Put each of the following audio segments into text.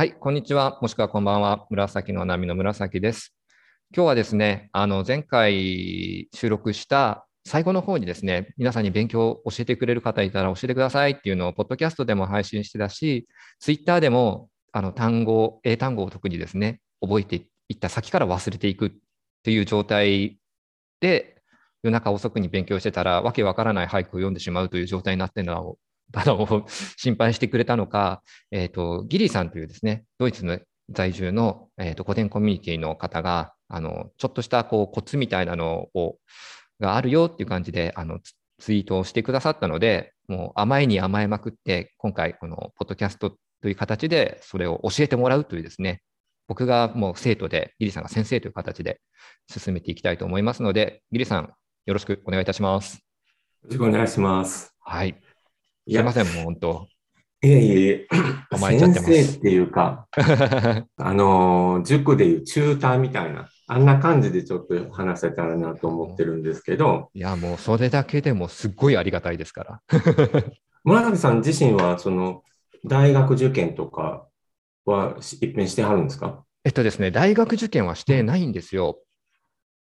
はい、こんにちは、もしくはこんばんは。紫の波の紫です。今日はですね、あの前回収録した最後の方にですね、皆さんに勉強を教えてくれる方いたら教えてくださいっていうのを、ポッドキャストでも配信してたし、ツイッターでもあの単語、英単語を特にですね、覚えていった先から忘れていくっていう状態で、夜中遅くに勉強してたら、わけわからない俳句を読んでしまうという状態になってるのをあの心配してくれたのか、えーと、ギリさんというですね、ドイツの在住の、えーと、古典コミュニティの方が、あのちょっとしたこうコツみたいなのをがあるよっていう感じであのツイートをしてくださったので、もう甘えに甘えまくって、今回、このポッドキャストという形でそれを教えてもらうというですね、僕がもう生徒で、ギリさんが先生という形で進めていきたいと思いますので、ギリさん、よろしくお願いいたします。よろしくお願いします。はい。すいません、もう本当。いえいえ、甘えちゃってます先生っていうか、あの、塾でいうチューターみたいな、あんな感じでちょっと話せたらなと思ってるんですけど、いや、もうそれだけでもすっごいありがたいですから。村崎さん自身は、その、大学受験とかは一遍してはるんですかえっとですね、大学受験はしてないんですよ。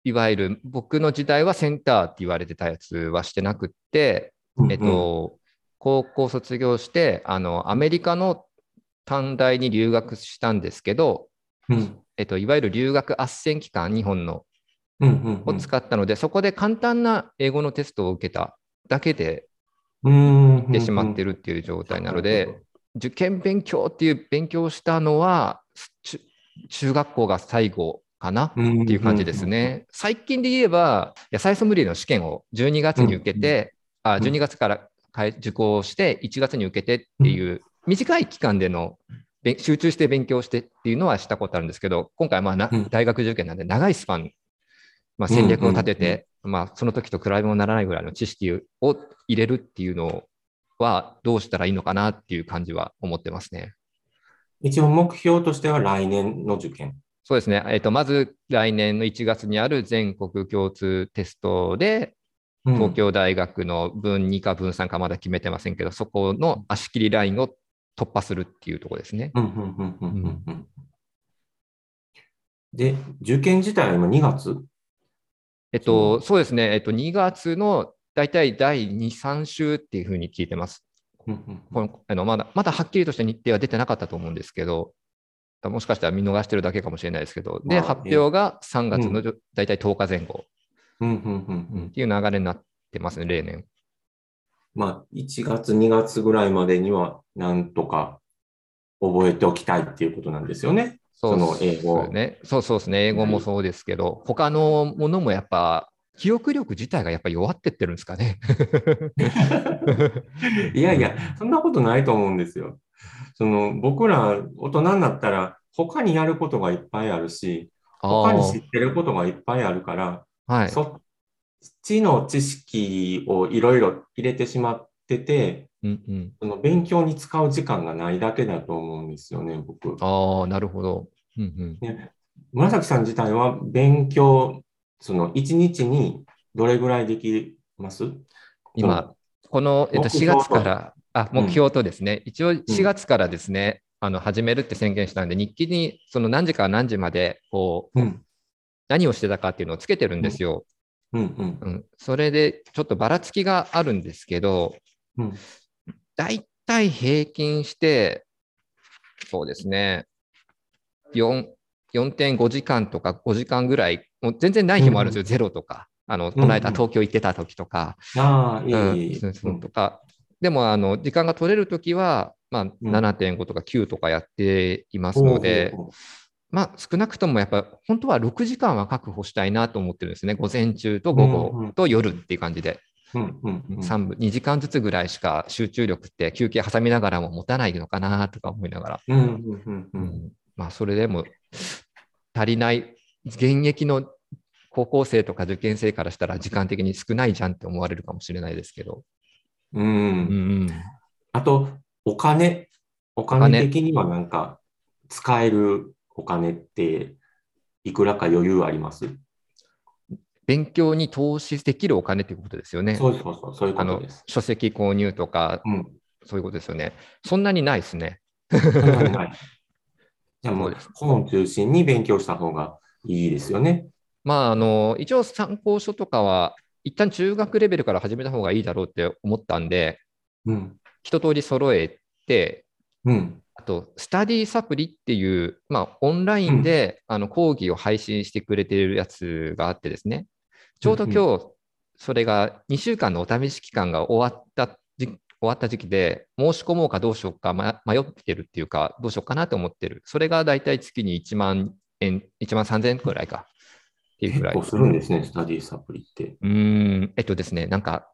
いわゆる僕の時代はセンターって言われてたやつはしてなくって、えっと、高校卒業してあのアメリカの短大に留学したんですけど、うん。えっと、いわゆる留学斡旋機関、日本のを使ったので、そこで簡単な英語のテストを受けただけでうん行ってしまってるっていう状態なので、受験勉強っていう勉強をしたのは、中中学校が最後かなってっていう感じです。ね。最近で言えば、野菜ソムリエの試験を12月に受けて、あ12月から受講して、1月に受けてっていう、短い期間でのべ集中して勉強してっていうのはしたことあるんですけど、今回はまあ大学受験なんで、長いスパン、まあ、戦略を立てて、まあ、その時と比べもならないぐらいの知識を入れるっていうのは、どうしたらいいのかなっていう感じは思ってますね。一応目標としては来年の受験。そうですね。えっ、と、まず来年の1月にある全国共通テストで、うん東京大学の分2か分3かまだ決めてませんけど、そこの足切りラインを突破するっていうところですね。で、受験自体は今2月？えっと、そうですね。えっと、2月の大体第2、3週っていうふうに聞いてます。このあのまだまだはっきりとした日程は出てなかったと思うんですけど、もしかしたら見逃してるだけかもしれないですけど、で、まあ発表が3月の大体10日前後っていう流れになってますね、例年。まあ、1月、2月ぐらいまでには、なんとか覚えておきたいっていうことなんですよね。その英語そうね。そうそうですね。英語もそうですけど、他のものもやっぱ、記憶力自体がやっぱり弱ってってるんですかね。いやいや、そんなことないと思うんですよ。その僕ら大人になったら、他にやることがいっぱいあるし、他に知ってることがいっぱいあるから、はい。そっちの知識をいろいろ入れてしまってて、うんうん、その勉強に使う時間がないだけだと思うんですよね、僕。ああ、なるほど。うんうん、ね、紫さん自体は勉強、その1日にどれぐらいできます？今、この、えっと、4目標と月から、あ、目標とですね、一応4月からですね、あの始めるって宣言したんで、日記にその何時から何時までこう、うん何をしてたかっていうのをつけてるんですよ。うん。うん。うん、それでちょっとばらつきがあるんですけど、うん。だいたい平均して、そうですね、4 4.5時間とか5時間ぐらい、もう全然ない日もあるんですよ、ゼロとか。あのこの間東京行ってた時とか、ああ、いいうんいいとか、でもあの時間が取れるときは、まあ、ん。7.5とか9とかやっていますので、まあ、少なくともやっぱ本当は6時間は確保したいなと思ってるんですね。午前中と午後と夜っていう感じで、ううんうんうん。3分2時間ずつぐらいしか集中力って休憩挟みながらも持たないのかなとか思いながら、うんうんうんううん。んまあ、それでも足りない、現役の高校生とか受験生からしたら時間的に少ないじゃんって思われるかもしれないですけど。うん。うんうん。あと、お金。お金。的にはなんか、使えるお金って、いくらか余裕あります？勉強に投資できるお金ということですよね。そうそうそう、そういうことです。書籍購入とか、うん。そういうことですよね。そんなにないですね。じゃあもう本中心に勉強した方がいいですよね。まあ、あの、一応参考書とかは、一旦中学レベルから始めた方がいいだろうって思ったんで、うん。一通り揃えて、うん。あと、スタディサプリっていう、まあ、オンラインで、あの講義を配信してくれているやつがあってですね、ちょうど今日、それが2週間のお試し期間が終わった時終わった時期で、申し込もうかどうしようかま迷ってるっていうか、どうしようかなと思ってる。それがだいたい月に1万円、1万3000円くらいか。っていうくらい。結構するんですね、スタディサプリって。うーん、えっとですね、なんか、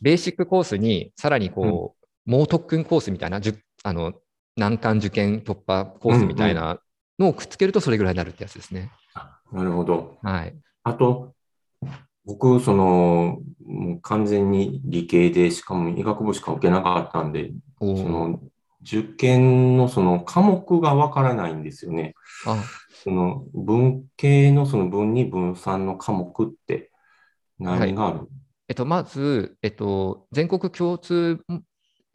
ベーシックコースに、さらにこう、猛特訓コースみたいな、じゅあの難関受験突破コースみたいなのをくっつけると、それぐらいになるってやつですね。なるほど。はい。あと、僕、その、もう完全に理系で、しかも医学部しか受けなかったんで、その、受験のその科目がわからないんですよね。あその文系のその文2、文3の科目って何がある、えっと、まず、えっと、全国共通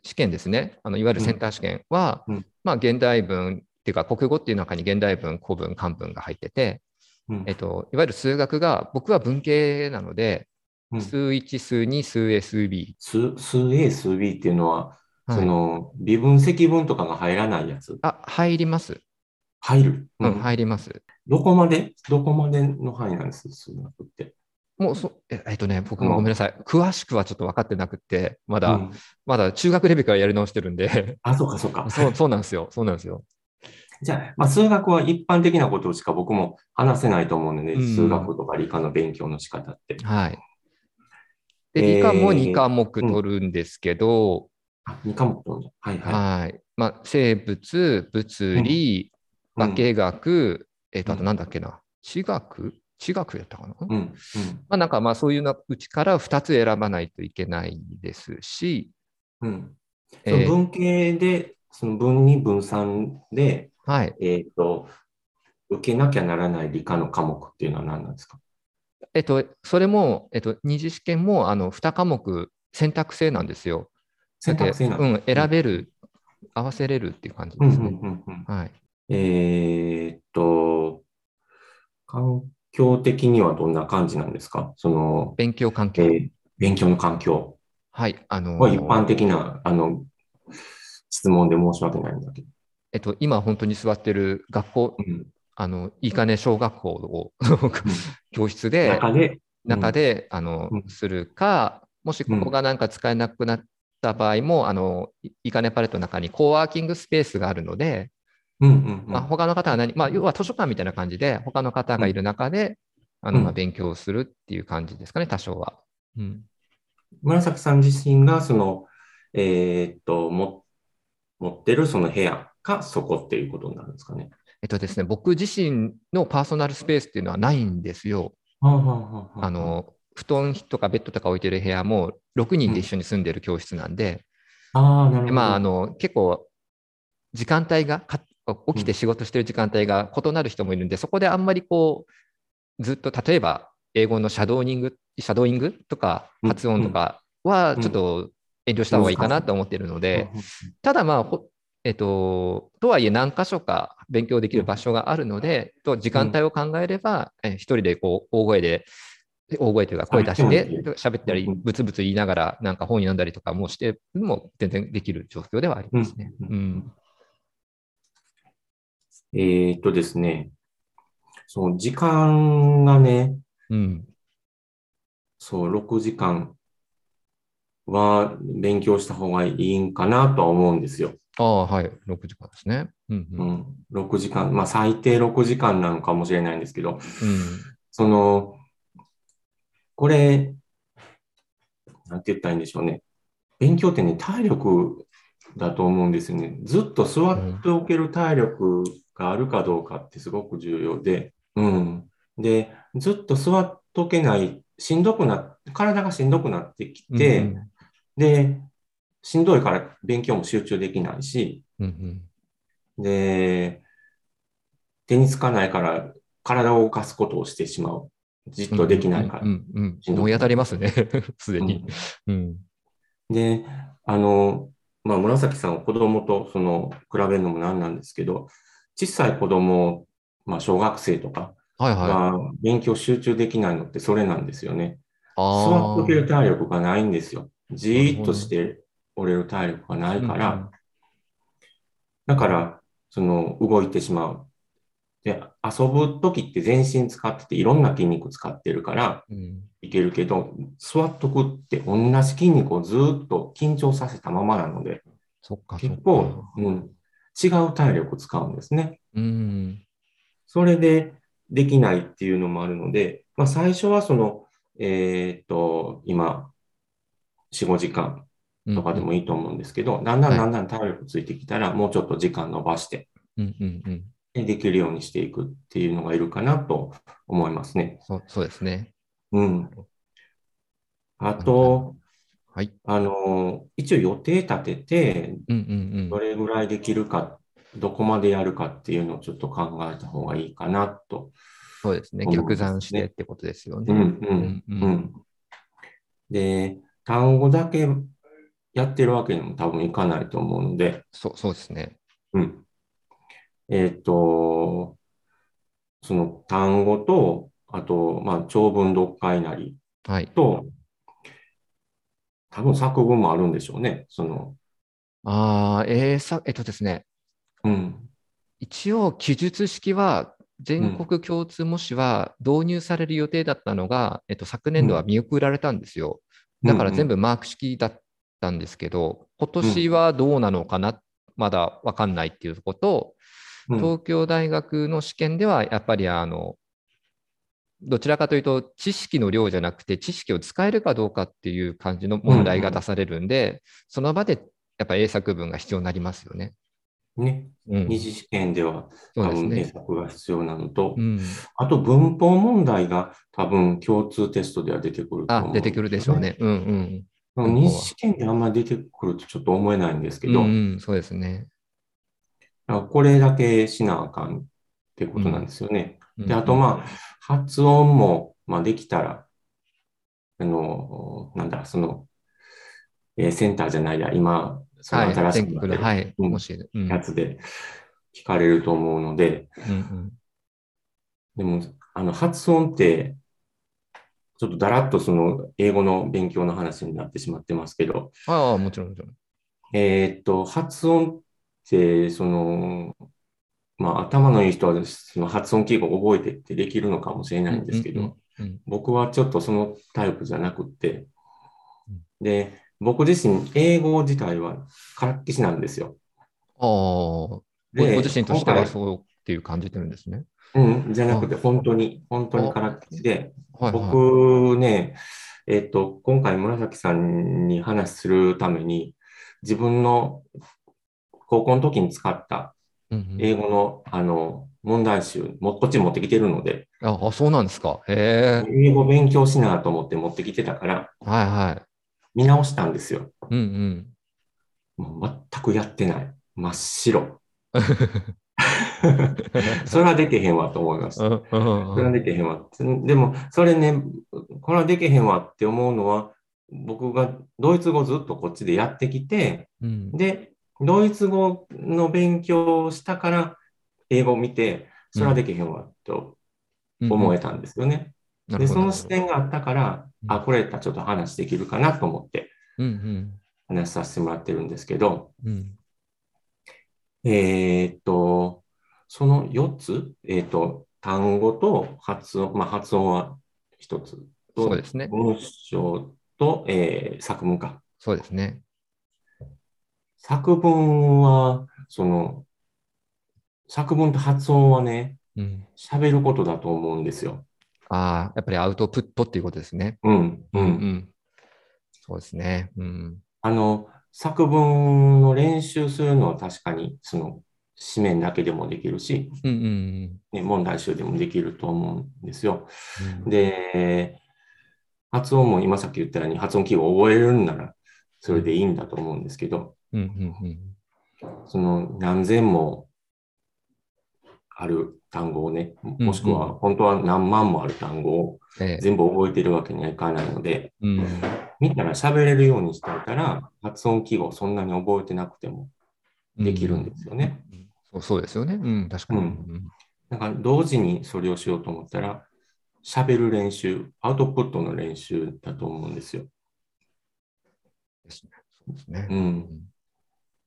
試験ですね。あのいわゆるセンター試験は、うんまあ、現代文っていうか、国語っていう中に現代文、古文、漢文が入ってて、うんえっと、いわゆる数学が、僕は文系なので、うん数1、数2、数 A、数 B。数数 A、数 B っていうのは、はいその微分、積分とかが入らないやつ？あ、入ります。入る？う、うんん入ります。どこまで、どこまでの範囲なんです、数学って？もうそ、ええっとね、僕うんもごめんなさい。詳しくはちょっと分かってなくて、まだ、うんまだ中学レベルからやり直してるんで、あ、そうか、そうか。そう、そうなんですよ。そうなんですよ。じゃあ、まあ、数学は一般的なことしか僕も話せないと思うので、うん数学とか理科の勉強の仕方って。はい。で、えー理科も2科目取るんですけど、あ、2科目とんだ。はいはい。はい。まあ、生物、物理、うん化学、えっと、あとうんなんだっけな、地学地学やったかな、うん、うん、まあ、なんかまあそういうのうちから2つ選ばないといけないですし、うん。えー文系で、その文2、文3で、はい。えっ、と、受けなきゃならない理科の科目っていうのは何なんですか？えっと、それも、えっと、二次試験もあの2科目選択制なんですよ。選択制なの、うん、選べる、合わせれるっていう感じうんですね。うんうんうんはい。えーっと、環境的にはどんな感じなんですか？その、勉強環境。えー勉強の環境はい。あのーは一般的な、あの、質問で申し訳ないんだけど。えっと、今本当に座ってる学校、うんあの、いいかね小学校の 教室で、中で、中で、あのうんするか、もしここがなんか使えなくなった場合も、あの、いいかねパレットの中にコワーキングスペースがあるので、うんうんうんまあ、他の方は何、まあ、要は図書館みたいな感じで、他の方がいる中で、あの、まあ、うん勉強するっていう感じですかね、多少は。うん。紫さん自身が、その、えーっと、も、持ってるその部屋がそこっていうことになるんですかね。えっとですね、僕自身のパーソナルスペースっていうのはないんですよ。はあの、布団とかベッドとか置いてる部屋も6人で一緒に住んでる教室なんで、ああ、なるほど。でまあ、あの、結構、時間帯がか、起きて仕事してる時間帯が異なる人もいるんで、そこであんまりこう、ずっと例えば、英語のシャドーニング、シャドーイングとかうん。発音とかはちょっと遠慮した方がいいかなと思ってるので、ただまあ、ほえっと、とはいえ何箇所か勉強できる場所があるので、と時間帯を考えれば、え一人でこう大声で、大声というか声出して喋ったり、うんブツブツ言いながらなんか本読んだりとかもしても全然できる状況ではありますね。うん。うん。えーっとですね、その時間がね、うん。そう、6時間は勉強した方がいいんかなとは思うんですよ。ああ、はい。6時間ですね。うんう。うんん、6時間、まあ最低6時間なのかもしれないんですけど、うん。その、これ、なんて言ったらいいんでしょうね。勉強ってね、体力だと思うんですよね。ずっと座っておける体力があるかどうかってすごく重要で、うん。で、ずっと座っとけない、しんどくな、体がしんどくなってきて、うんで、しんどいから勉強も集中できないし、うんうんで、手につかないから体を動かすことをしてしまう。じっとできないから思い当たりますね。すでに。うん。で、あの、まあ、紫さんは子供とその比べるのもなんなんですけど、小さい子供、まあ、小学生とかはいはい。が勉強集中できないのってそれなんですよね。座あっとける体力がないんですよ。じーっとしておれる体力がないかうんら、だから、その、動いてしまう。で、遊ぶときって全身使ってて、いろんな筋肉使ってるからうんうんいけるけど、座っとくって同じ筋肉をずっと緊張させたままなので。結構、うん、違う体力使うんですね。うん。それでできないっていうのもあるので、まあ、最初はその、えーっと、今、4、5時間うんとかでもいいと思うんですけど、だんだんはいだんだん体力ついてきたら、もうちょっと時間伸ばして、うんうんうん。でできるようにしていくっていうのがいるかなと思いますね。そうですね。うん。あと、はい。あの、一応予定立てて、どれぐらいできるか、どこまでやるかっていうのをちょっと考えた方がいいかなと。そうですね。逆算してってことですよね。うんうんうんうん。で、単語だけやってるわけにも多分いかないと思うので、そうそうですね。うん。えっと、その単語と、あと、まあ、長文読解なりはい。と、多分作文もあるんでしょうね。その、ああ、えーさ、えっとですね。うん。一応、記述式は、全国共通模試は導入される予定だったのが、えっと、昨年度は見送られたんですよ。だから全部マーク式だったんですけど、今年はどうなのかな、まだ分かんないっていうこと、うん、東京大学の試験ではやっぱりあの、どちらかというと、知識の量じゃなくて、知識を使えるかどうかっていう感じの問題が出されるんで、その場でやっぱり英作文が必要になりますよね。ね、うん、二次試験では多分英ね。作が必要なのと、うん、あと文法問題が多分共通テストでは出てくると思うんあ出てくるでしょうね。うんうん。二次試験であんまり出てくるとちょっと思えないんですけど、うんうん、そうですね。これだけしなあかんってことなんですよね。うん。で、あとまあ、発音も、まあ、できたら、あの、なんだ、その、えーセンターじゃないや、今、そのはい、新しくはい、うん。もし、うん、やつで聞かれると思うので、うんうん。でも、あの、発音って、ちょっとだらっとその英語の勉強の話になってしまってますけど、ああ、もちろん、もちろん。えーっと、発音って、その、まあ、頭のいい人はその発音記号を覚えてってできるのかもしれないんですけど、僕はちょっとそのタイプじゃなくってうん、で、僕自身、英語自体はからっきしなんですよ。ああ、ご自身としてはそうっていう感じてるんですね。うん、じゃなくて、本当に、本当にからっきしで、はい、はい。僕ね、えっと、今回紫さんに話するために、自分の高校の時に使った英語のあの問題集、もこっちに持ってきてるので、ああ、そうなんですか。へえ。英語勉強しなと思って持ってきてたから、はいはい。見直したんですよ。うんうん。もう全くやってない。真っ白。それはできへんわと思いました。それはできへんわ。でも、それね、これはできへんわって思うのは、僕がドイツ語ずっとこっちでやってきて、うんで、ドイツ語の勉強をしたから、英語を見て、それはできへんわと思えたんですよね。で、なるほど。その視点があったから、うん。あ、これやったらちょっと話できるかなと思ってうん話させてもらってるんですけど、うん。うんえーっと、その4つ、えーっと、単語と発音、まあ、発音は1つと、そうですね。文章と、えー作文か。そうですね。作文は、その、作文と発音はね、うん、喋ることだと思うんですよ。ああ、やっぱりアウトプットっていうことですね。うん、う。うんん。そうですね。うん。あの、作文の練習するのは確かに、その、紙面だけでもできるし、うんうんね、問題集でもできると思うんですよ。うん。で、発音も今さっき言ったように発音記号を覚えるんならそれでいいんだと思うんですけど、うんうんうん。その何千もある単語をね、うんもしくは本当は何万もある単語をええ。全部覚えてるわけにはいかないので、うん。見たら喋れるようにしておいたら、発音記号そんなに覚えてなくてもできるんですよね。うん。そうそうですよね。うん、確かに。ううんんだから同時にそれをしようと思ったら、喋る練習、アウトプットの練習だと思うんですよ。ですね。そうですね。う。うんん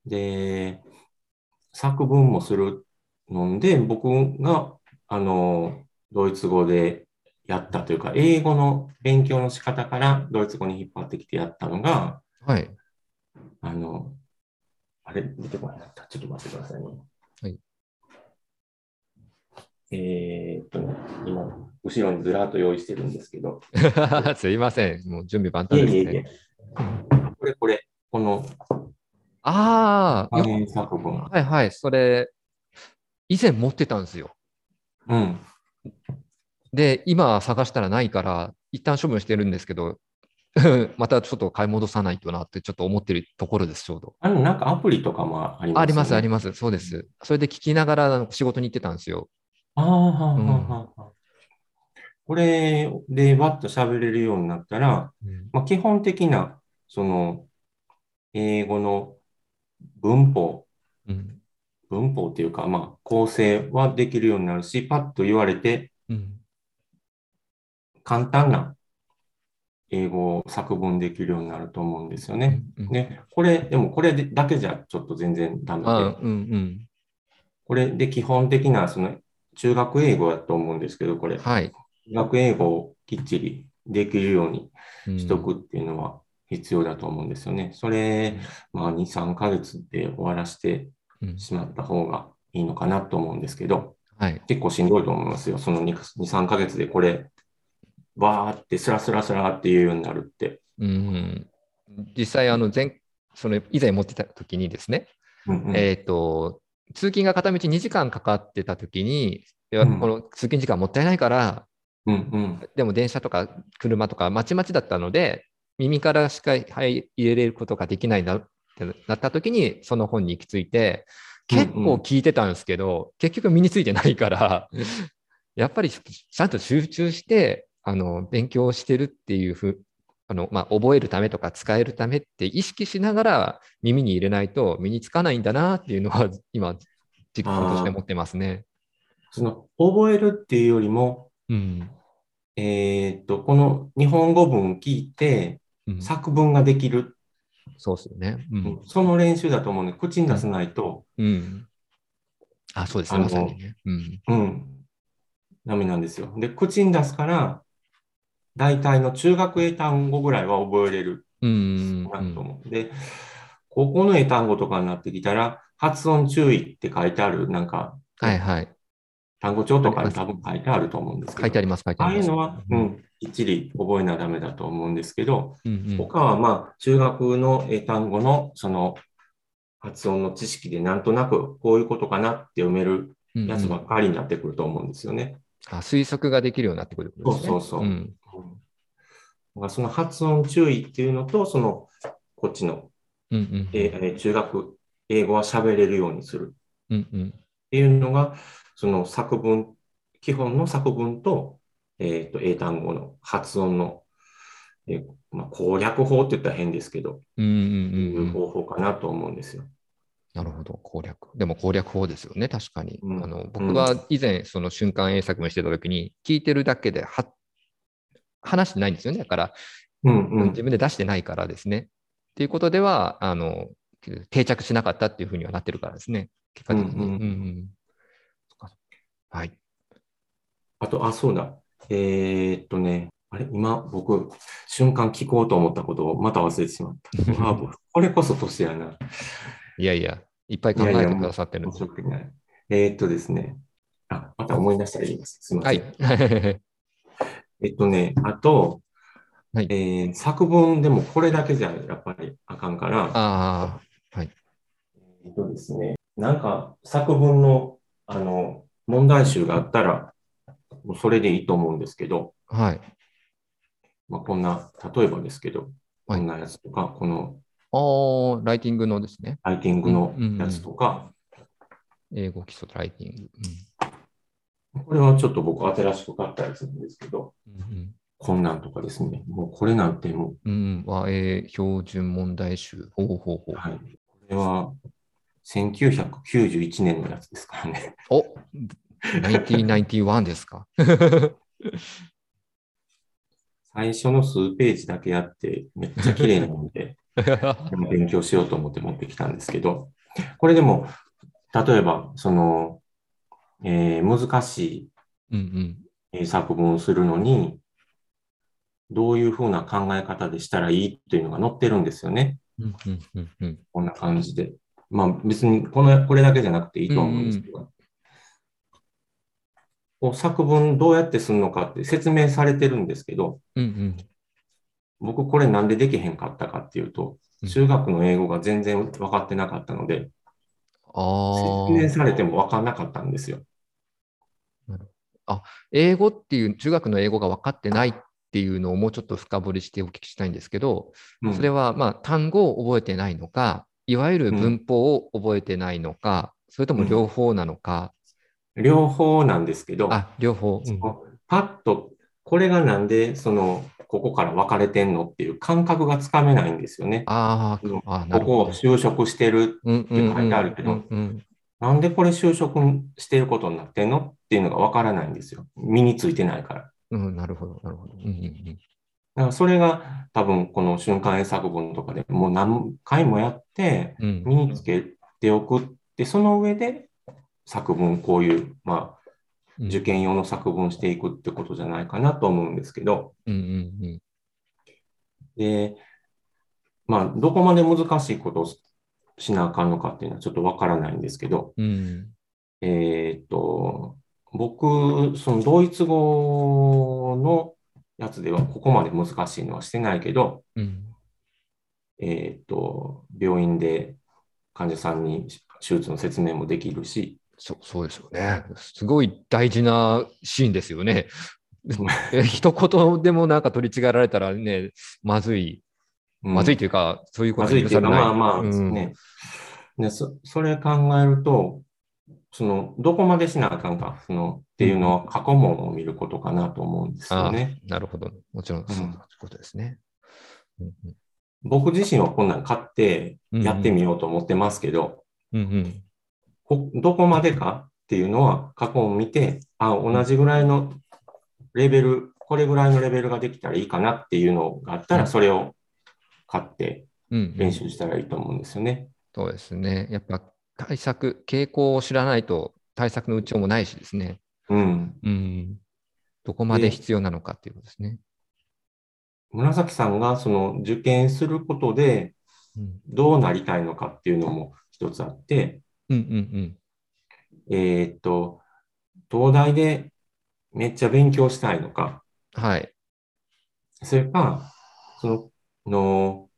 で、作文もするので、僕が、あの、ドイツ語でやったというか、英語の勉強の仕方からドイツ語に引っ張ってきてやったのが、はい。あの、あれ、出てこないなった。ちょっと待ってくださいね。はい。えーっとね、今、後ろにずらっと用意してるんですけど、すいません。もう準備万いえ端ですいえいえね。、これこれ、このああ。はいはい。それ、以前持ってたんですよ。うん。で、今探したらないから、一旦処分してるんですけど、またちょっと買い戻さないとなってちょっと思ってるところです、ちょうど。あの、なんかアプリとかもありますあります、ありまます。そうです。それで聞きながら仕事に行ってたんですよ。す。ああ、はあ、はうんあ、はあ。これでわっと喋れるようになったら、まあ、基本的な、その、英語の文法、うん。文法っていうか、まあ、構成はできるようになるし、パッと言われて、うん。簡単な英語を作文できるようになると思うんですよね。うんで、これ、でもこれでだけじゃちょっと全然ダメで、あうんうん。これで基本的な、その、中学英語だと思うんですけど、これ、はい。中学英語をきっちりできるようにうんしとくっていうのは必要だと思うんですよね。それ、まあ、2、3ヶ月で終わらせてうんしまった方がいいのかなと思うんですけど、はい。結構しんどいと思いますよ。その2、2 3ヶ月でこれ、バーってスラスラスラっていうようになるって。うん。実際、あの、前、その以前持ってた時にですね、うんうんえっと、通勤が片道2時間かかってた時に、うんこの通勤時間もったいないから、うんうんでも電車とか車とかまちまちだったので、耳からしか入れれることができないなってなった時に、その本に行き着いて、結構聞いてたんですけど、結局身についてないから、やっぱりちゃんと集中して、あの、勉強してるっていうふう、あの、まあ、覚えるためとか使えるためって意識しながら耳に入れないと身につかないんだなっていうのは、今、実感として持ってますね。その、覚えるっていうよりも、うん。えーっと、この日本語文聞いてうん、作文ができる、そうですよね。うん。その練習だと思うんで、口に出さないと、うん。あ、そうですね。あのまさにね。うん。うん、ダメなんですよ。で、口に出すから、大体の中学英単語ぐらいは覚えれるうん。なと思う。で、高校の英単語とかになってきたら、発音注意って書いてある、なんか、はいはい。単語帳とかに多分書いてあると思うんですけど、書いてあります、書いてあります。ああいうのは、うん、きっちり覚えなダメだと思うんですけど、うんうん。他はまあ、中学の英単語のその発音の知識でなんとなくこういうことかなって読めるうんうん。やつばっかりになってくると思うんですよね。あ推測ができるようになってくるってことですね。そうそうそう。うん。その発音注意っていうのと、そのこっちの、うんうん。え中学英語は喋れるようにする。っうんうん。ていうのが、その作文、基本の作文と、えーと英単語の発音の、えーまあ、攻略法って言ったら変ですけど、うんうんいううんうん方法かなと思うんですよ。なるほど、攻略。でも攻略法ですよね、確かに。うんあの僕は以前、その瞬間英作文してた時に、聞いてるだけでは話してないんですよね。だから、うんうん自分で出してないからですね。っていうことでは、あの定着しなかったっていうふうにはなってるからですね、結果的に。うんうんはい。あと、あ、そうだ。えーっとね、あれ、今、僕、瞬間聞こうと思ったことをまた忘れてしまった。うわもうこれこそ年やな。いやいや、いっぱい考えてくださってるん申ですし訳ない。えーっとですね。あ、また思い出したら言います。すみまはせん。い。えっとね、あと、はいえー作文でもこれだけじゃやっぱりあかんから、あえっとですね、なんか作文の、あの、問題集があったら、それでいいと思うんですけど、あ、はい。まあ、こんな、例えばですけど、はいこんなやつとか、このああ、ライティングのですね。ライティングのやつとか、英語基礎ライティング。これはちょっと僕新しく買ったやつなんですけど、うんこんなんとかですね、もうこれなんてもうんうん、和英標準問題集。ほうほうほう。う、はい、これは1991年のやつですからね。お1991ですか？最初の数ページだけやって、めっちゃ綺麗なので、勉強しようと思って持ってきたんですけど、これでも、例えば、その、えー難しいうんうん。えー作文をするのに、どういうふうな考え方でしたらいいっていうのが載ってるんですよね。こんな感じで。まあ別にこのこれだけじゃなくていいと思うんですけど、こう作文どうやってするのかって説明されてるんですけど、うんうん。僕これなんでできへんかったかっていうとうん、中学の英語が全然分かってなかったので、あ説明あ。されても分かんなかったんですよ。英語っていう、中学の英語が分かってないっていうのをもうちょっと深掘りしてお聞きしたいんですけど、うん。それはまあ単語を覚えてないのか、いわゆる文法を覚えてないのか、それとも両方なのか、両方なんですけど、あ、両方。うんパッと、これがなんで、その、ここから分かれてんのっていう感覚がつかめないんですよね。ああ、なここを。就職してる。うんうん書いてあるけどなんでこれ就職してることになってんのっていうのが分からないんですよ。身についてないから。だうんうんなるほど、なるほど。うんうんからそれが多分この瞬間英作文とかでもう何回もやってうん身につけておくって、その上で作文、こういう、まあ、うん。受験用の作文していくってことじゃないかなと思うんですけど、うんうんうん。で、まあ、どこまで難しいことをしなあかんのかっていうのはちょっとわからないんですけど、うん。えーっと、僕、そのドイツ語のやつではここまで難しいのはしてないけど、うん。えーっと、病院で患者さんに手術の説明もできるし、そうそうですよね。すごい大事なシーンですよね。え 一言でもなんか取り違えられたらね、まずい、うんまずいというか、そういうことまずいっていうか、許されない。まあまあうんね、でそ、それ考えると、その、どこまでしなあかんか、その、っていうのは過去問を見ることかなと思うんですよね。なるほど。もちろん、そういうことですね。うん僕自身はこんなん買ってやってみようと思ってますけど、うんうんこどこまでかっていうのは過去を見て、あ、同じぐらいのレベル、これぐらいのレベルができたらいいかなっていうのがあったら、うんそれを買ってうんうん練習したらいいと思うんですよね。そうですね。やっぱ対策、傾向を知らないと対策の打ちようもないしですね。うん。うん。どこまで必要なのかっていうことですね。紫さんがその受験することでうんどうなりたいのかっていうのも一つあって、うんうんえーっと、東大でめっちゃ勉強したいのか、うん。はい。それか、その、の、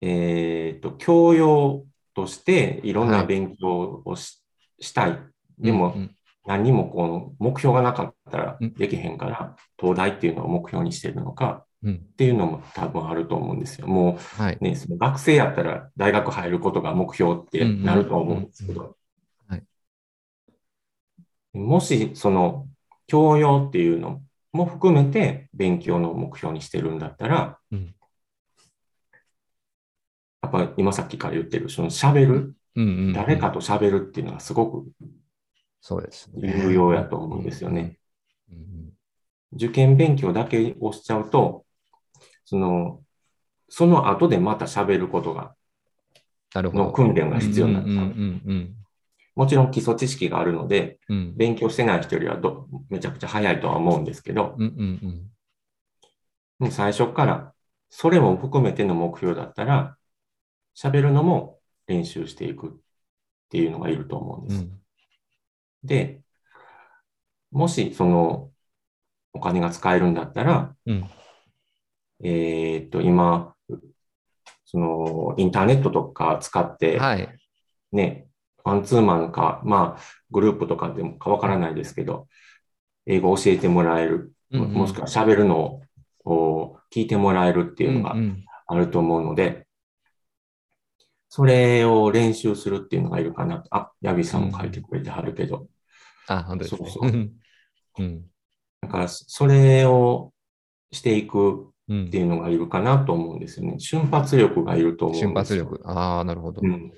えーっと、教養としていろんはない勉強をし,、したい。でもうんうん何にもこの目標がなかったらうんできへんから、東大っていうのを目標にしてるのかうんっていうのも多分あると思うんですよ。もはい。うね、その学生やったら大学入ることが目標ってなると思うんですけうんどはい。もしその教養っていうのも含めて勉強の目標にしてるんだったら、うんやっぱ今さっきから言ってる、その喋る、うんうんうん誰かと喋るっていうのはすごくそうですね。有用やと思うんですよね。うんうん受験勉強だけをしちゃうと、その、その後でまた喋ることが。の訓練が必要になる。うんうんうんもちろん基礎知識があるので、うんうん。勉強してない人よりはどめちゃくちゃ早いとは思うんですけど、うんうんうん。もう最初からそれも含めての目標だったら、喋るのも練習していくっていうのがいると思うんです。うん。で、もしそのお金が使えるんだったら、うんえーっと、今、そのインターネットとか使って、はい。ね、マンツーマンか、まあ、グループとかでもかわからないですけど、英語を教えてもらえる、うんうんもしくは喋るのを聞いてもらえるっていうのがうんうんあると思うので、それを練習するっていうのがいるかな。あ、ヤビさんも書いてくれてはるけど、あ、本当ですね。そうそう うんうんだからそれをしていくうんっていうのがいるかなと思うんですよね。瞬発力がいると思う。瞬発力。ああ、なるほど。うん。